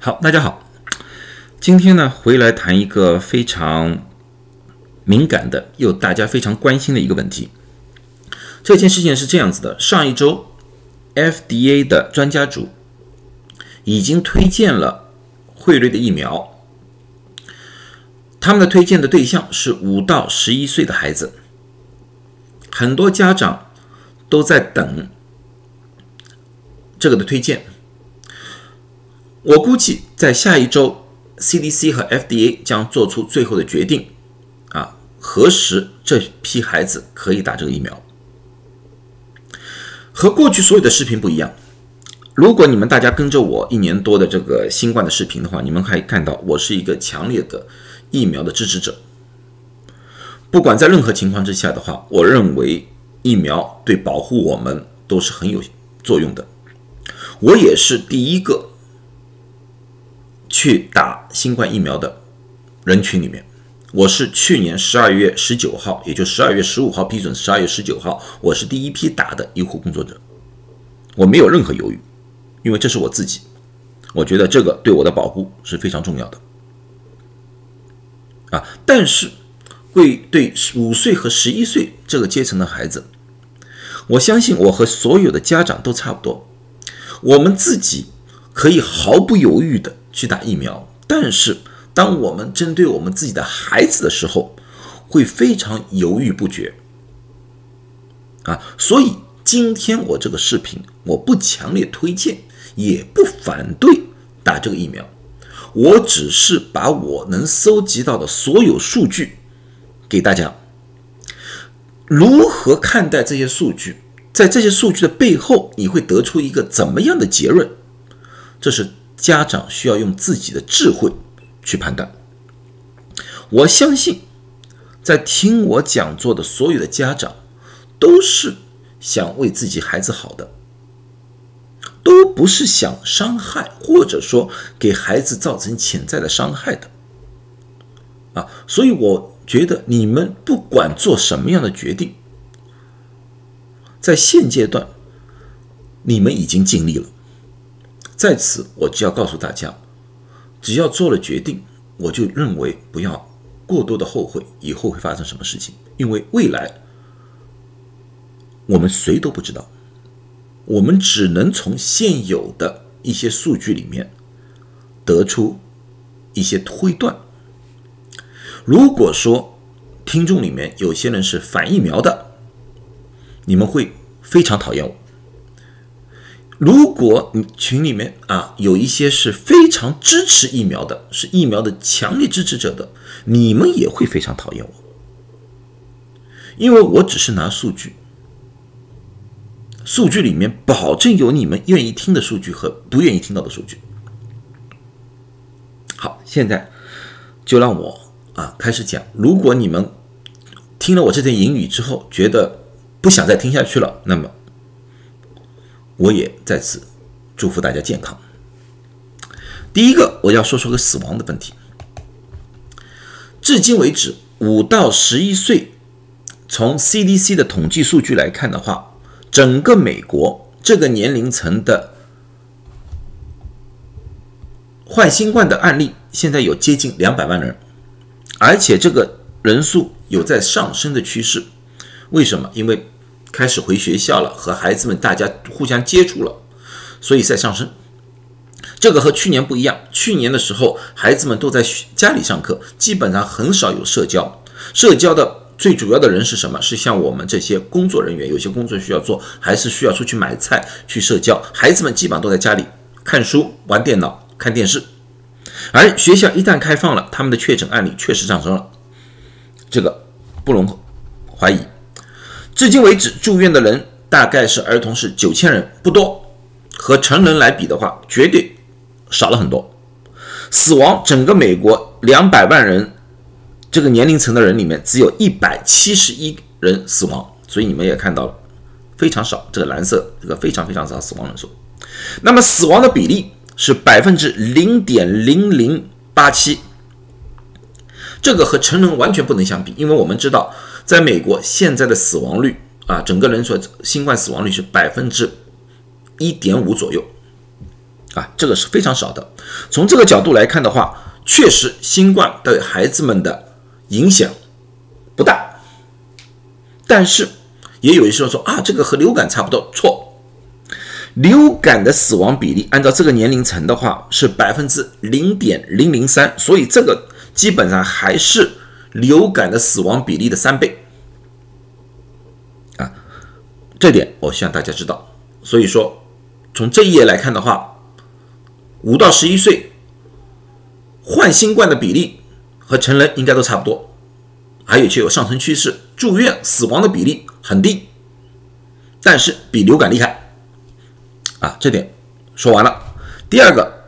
好，大家好，今天呢回来谈一个非常敏感的又大家非常关心的一个问题。这件事情是这样子的：上一周，FDA 的专家组已经推荐了惠瑞的疫苗，他们的推荐的对象是五到十一岁的孩子，很多家长都在等这个的推荐。我估计在下一周，CDC 和 FDA 将做出最后的决定，啊，何时这批孩子可以打这个疫苗？和过去所有的视频不一样。如果你们大家跟着我一年多的这个新冠的视频的话，你们可以看到我是一个强烈的疫苗的支持者。不管在任何情况之下的话，我认为疫苗对保护我们都是很有作用的。我也是第一个。去打新冠疫苗的人群里面，我是去年十二月十九号，也就十二月十五号批准，十二月十九号，我是第一批打的医护工作者，我没有任何犹豫，因为这是我自己，我觉得这个对我的保护是非常重要的。啊，但是会对五岁和十一岁这个阶层的孩子，我相信我和所有的家长都差不多，我们自己可以毫不犹豫的。去打疫苗，但是当我们针对我们自己的孩子的时候，会非常犹豫不决啊！所以今天我这个视频，我不强烈推荐，也不反对打这个疫苗，我只是把我能搜集到的所有数据给大家。如何看待这些数据？在这些数据的背后，你会得出一个怎么样的结论？这是。家长需要用自己的智慧去判断。我相信，在听我讲座的所有的家长，都是想为自己孩子好的，都不是想伤害或者说给孩子造成潜在的伤害的。啊，所以我觉得你们不管做什么样的决定，在现阶段，你们已经尽力了。在此，我就要告诉大家，只要做了决定，我就认为不要过多的后悔以后会发生什么事情，因为未来我们谁都不知道，我们只能从现有的一些数据里面得出一些推断。如果说听众里面有些人是反疫苗的，你们会非常讨厌我。如果你群里面啊有一些是非常支持疫苗的，是疫苗的强烈支持者的，你们也会非常讨厌我，因为我只是拿数据，数据里面保证有你们愿意听的数据和不愿意听到的数据。好，现在就让我啊开始讲。如果你们听了我这段言语之后，觉得不想再听下去了，那么。我也在此祝福大家健康。第一个，我要说说个死亡的问题。至今为止，五到十一岁，从 CDC 的统计数据来看的话，整个美国这个年龄层的患新冠的案例，现在有接近两百万人，而且这个人数有在上升的趋势。为什么？因为开始回学校了，和孩子们大家互相接触了，所以在上升。这个和去年不一样，去年的时候孩子们都在家里上课，基本上很少有社交。社交的最主要的人是什么？是像我们这些工作人员，有些工作需要做，还是需要出去买菜去社交。孩子们基本上都在家里看书、玩电脑、看电视。而学校一旦开放了，他们的确诊案例确实上升了，这个不容怀疑。至今为止，住院的人大概是儿童是九千人，不多，和成人来比的话，绝对少了很多。死亡，整个美国两百万人这个年龄层的人里面，只有一百七十一人死亡，所以你们也看到了，非常少。这个蓝色，这个非常非常少死亡人数。那么死亡的比例是百分之零点零零八七，这个和成人完全不能相比，因为我们知道。在美国，现在的死亡率啊，整个人所新冠死亡率是百分之一点五左右，啊，这个是非常少的。从这个角度来看的话，确实新冠对孩子们的影响不大。但是也有一些人说啊，这个和流感差不多，错。流感的死亡比例按照这个年龄层的话是百分之零点零零三，所以这个基本上还是流感的死亡比例的三倍。啊，这点我希望大家知道。所以说，从这一页来看的话，五到十一岁患新冠的比例和成人应该都差不多，还有且有上升趋势。住院死亡的比例很低，但是比流感厉害啊！这点说完了。第二个，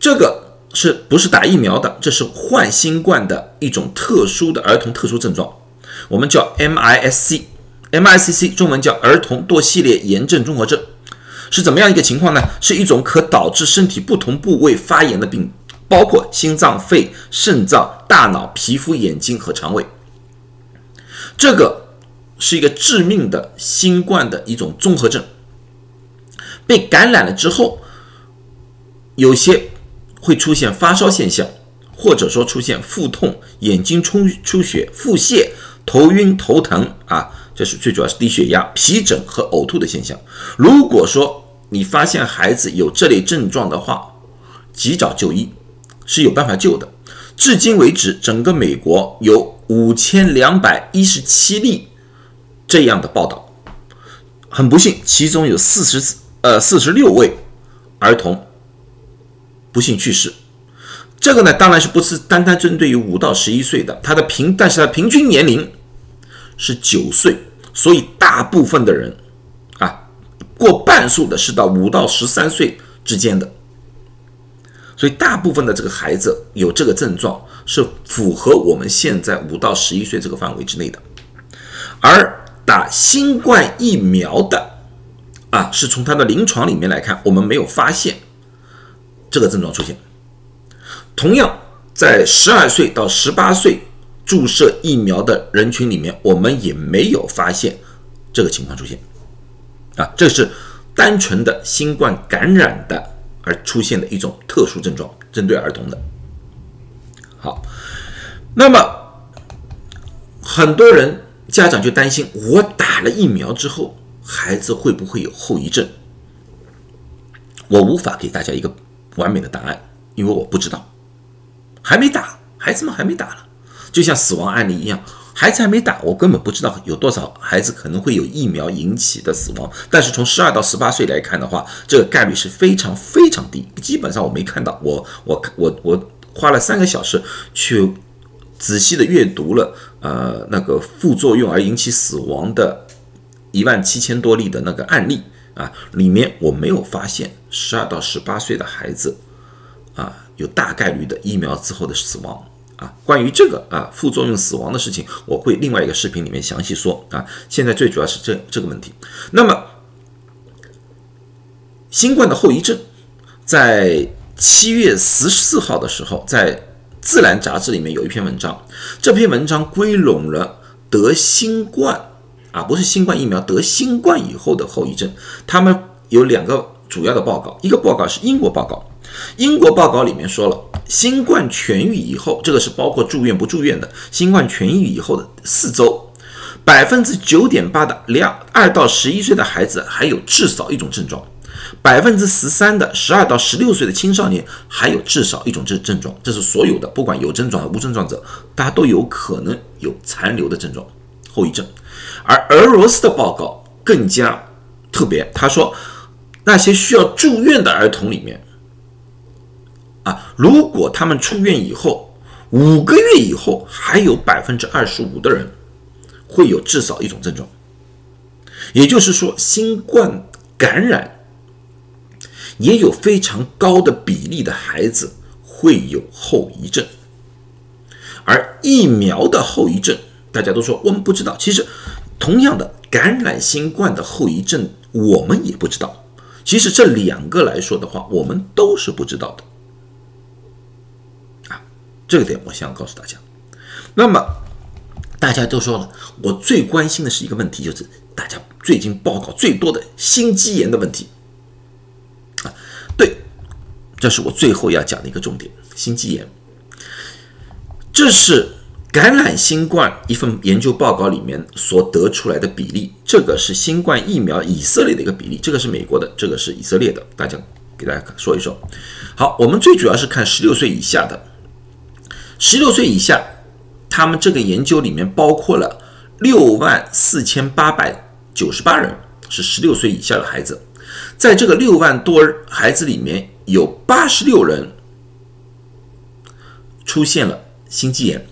这个是不是打疫苗的？这是患新冠的一种特殊的儿童特殊症状，我们叫 MIS-C，MIS-C 中文叫儿童多系列炎症综合症，是怎么样一个情况呢？是一种可导致身体不同部位发炎的病。包括心脏、肺、肾脏、大脑、皮肤、眼睛和肠胃，这个是一个致命的新冠的一种综合症。被感染了之后，有些会出现发烧现象，或者说出现腹痛、眼睛出出血、腹泻、头晕、头疼啊，这是最主要是低血压、皮疹和呕吐的现象。如果说你发现孩子有这类症状的话，及早就医。是有办法救的。至今为止，整个美国有五千两百一十七例这样的报道。很不幸，其中有四十呃四十六位儿童不幸去世。这个呢，当然是不是单单针对于五到十一岁的，他的平，但是他平均年龄是九岁，所以大部分的人啊，过半数的是到五到十三岁之间的。所以，大部分的这个孩子有这个症状，是符合我们现在五到十一岁这个范围之内的。而打新冠疫苗的，啊，是从他的临床里面来看，我们没有发现这个症状出现。同样，在十二岁到十八岁注射疫苗的人群里面，我们也没有发现这个情况出现。啊，这是单纯的新冠感染的。而出现的一种特殊症状，针对儿童的。好，那么很多人家长就担心，我打了疫苗之后，孩子会不会有后遗症？我无法给大家一个完美的答案，因为我不知道，还没打，孩子们还没打了，就像死亡案例一样。孩子还没打，我根本不知道有多少孩子可能会有疫苗引起的死亡。但是从十二到十八岁来看的话，这个概率是非常非常低，基本上我没看到。我我我我花了三个小时去仔细的阅读了呃那个副作用而引起死亡的一万七千多例的那个案例啊，里面我没有发现十二到十八岁的孩子啊有大概率的疫苗之后的死亡。啊，关于这个啊副作用死亡的事情，我会另外一个视频里面详细说啊。现在最主要是这这个问题。那么，新冠的后遗症，在七月十四号的时候，在《自然》杂志里面有一篇文章，这篇文章归拢了得新冠啊，不是新冠疫苗得新冠以后的后遗症。他们有两个主要的报告，一个报告是英国报告。英国报告里面说了，新冠痊愈以后，这个是包括住院不住院的。新冠痊愈以后的四周，百分之九点八的两二到十一岁的孩子还有至少一种症状，百分之十三的十二到十六岁的青少年还有至少一种症症状。这是所有的，不管有症状和无症状者，大家都有可能有残留的症状后遗症。而俄罗斯的报告更加特别，他说那些需要住院的儿童里面。啊，如果他们出院以后五个月以后，还有百分之二十五的人会有至少一种症状，也就是说，新冠感染也有非常高的比例的孩子会有后遗症，而疫苗的后遗症，大家都说我们不知道。其实，同样的感染新冠的后遗症，我们也不知道。其实这两个来说的话，我们都是不知道的。啊这个点我想告诉大家。那么大家都说了，我最关心的是一个问题，就是大家最近报告最多的心肌炎的问题。啊对，这是我最后要讲的一个重点：心肌炎。这是感染新冠一份研究报告里面所得出来的比例。这个是新冠疫苗以色列的一个比例，这个是美国的，这个是以色列的。大家给大家说一说。好，我们最主要是看十六岁以下的。十六岁以下，他们这个研究里面包括了六万四千八百九十八人是十六岁以下的孩子，在这个六万多孩子里面有八十六人出现了心肌炎，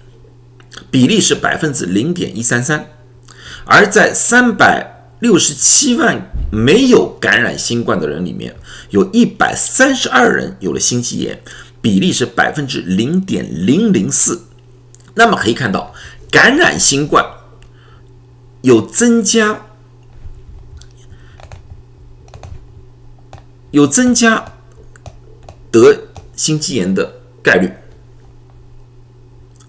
比例是百分之零点一三三，而在三百六十七万没有感染新冠的人里面，有一百三十二人有了心肌炎。比例是百分之零点零零四，那么可以看到，感染新冠有增加，有增加得心肌炎的概率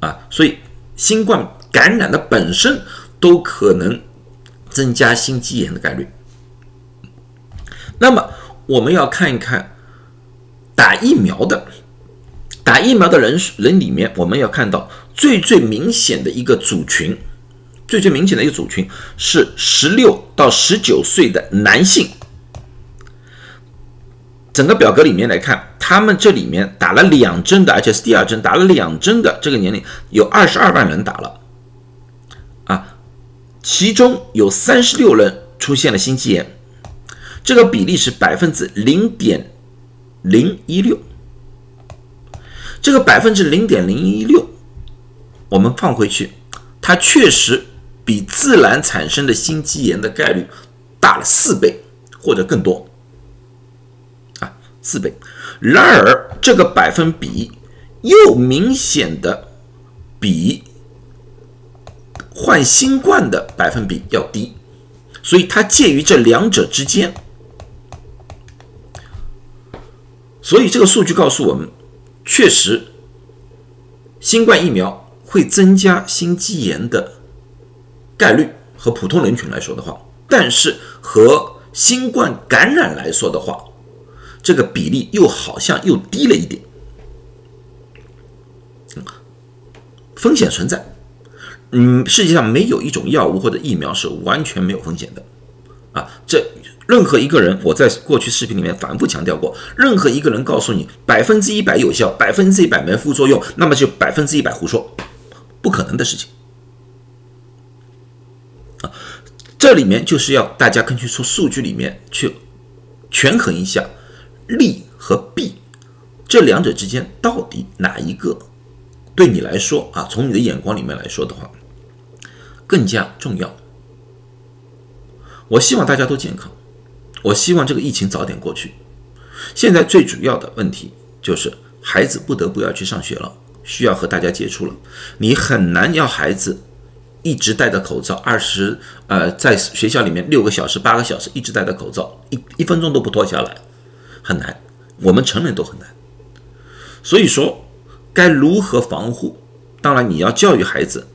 啊，所以新冠感染的本身都可能增加心肌炎的概率。那么我们要看一看打疫苗的。打疫苗的人人里面，我们要看到最最明显的一个组群，最最明显的一个组群是十六到十九岁的男性。整个表格里面来看，他们这里面打了两针的，而且是第二针打了两针的这个年龄有二十二万人打了，啊，其中有三十六人出现了心肌炎，这个比例是百分之零点零一六。这个百分之零点零一六，我们放回去，它确实比自然产生的心肌炎的概率大了四倍或者更多，四倍。然而，这个百分比又明显的比患新冠的百分比要低，所以它介于这两者之间。所以，这个数据告诉我们。确实，新冠疫苗会增加心肌炎的概率和普通人群来说的话，但是和新冠感染来说的话，这个比例又好像又低了一点。风险存在，嗯，世界上没有一种药物或者疫苗是完全没有风险的，啊，这。任何一个人，我在过去视频里面反复强调过，任何一个人告诉你百分之一百有效，百分之一百没副作用，那么就百分之一百胡说，不可能的事情。啊，这里面就是要大家根据出数据里面去权衡一下利和弊这两者之间到底哪一个对你来说啊，从你的眼光里面来说的话更加重要。我希望大家都健康。我希望这个疫情早点过去。现在最主要的问题就是孩子不得不要去上学了，需要和大家接触了。你很难要孩子一直戴着口罩，二十呃在学校里面六个小时、八个小时一直戴着口罩，一一分钟都不脱下来，很难。我们成人都很难。所以说，该如何防护？当然你要教育孩子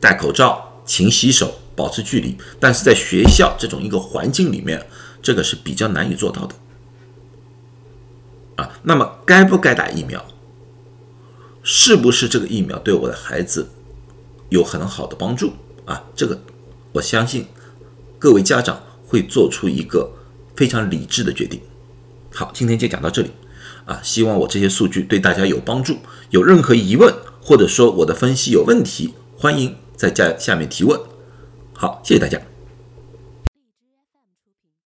戴口罩、勤洗手、保持距离。但是在学校这种一个环境里面。这个是比较难以做到的，啊，那么该不该打疫苗？是不是这个疫苗对我的孩子有很好的帮助？啊，这个我相信各位家长会做出一个非常理智的决定。好，今天就讲到这里，啊，希望我这些数据对大家有帮助。有任何疑问或者说我的分析有问题，欢迎在在下面提问。好，谢谢大家。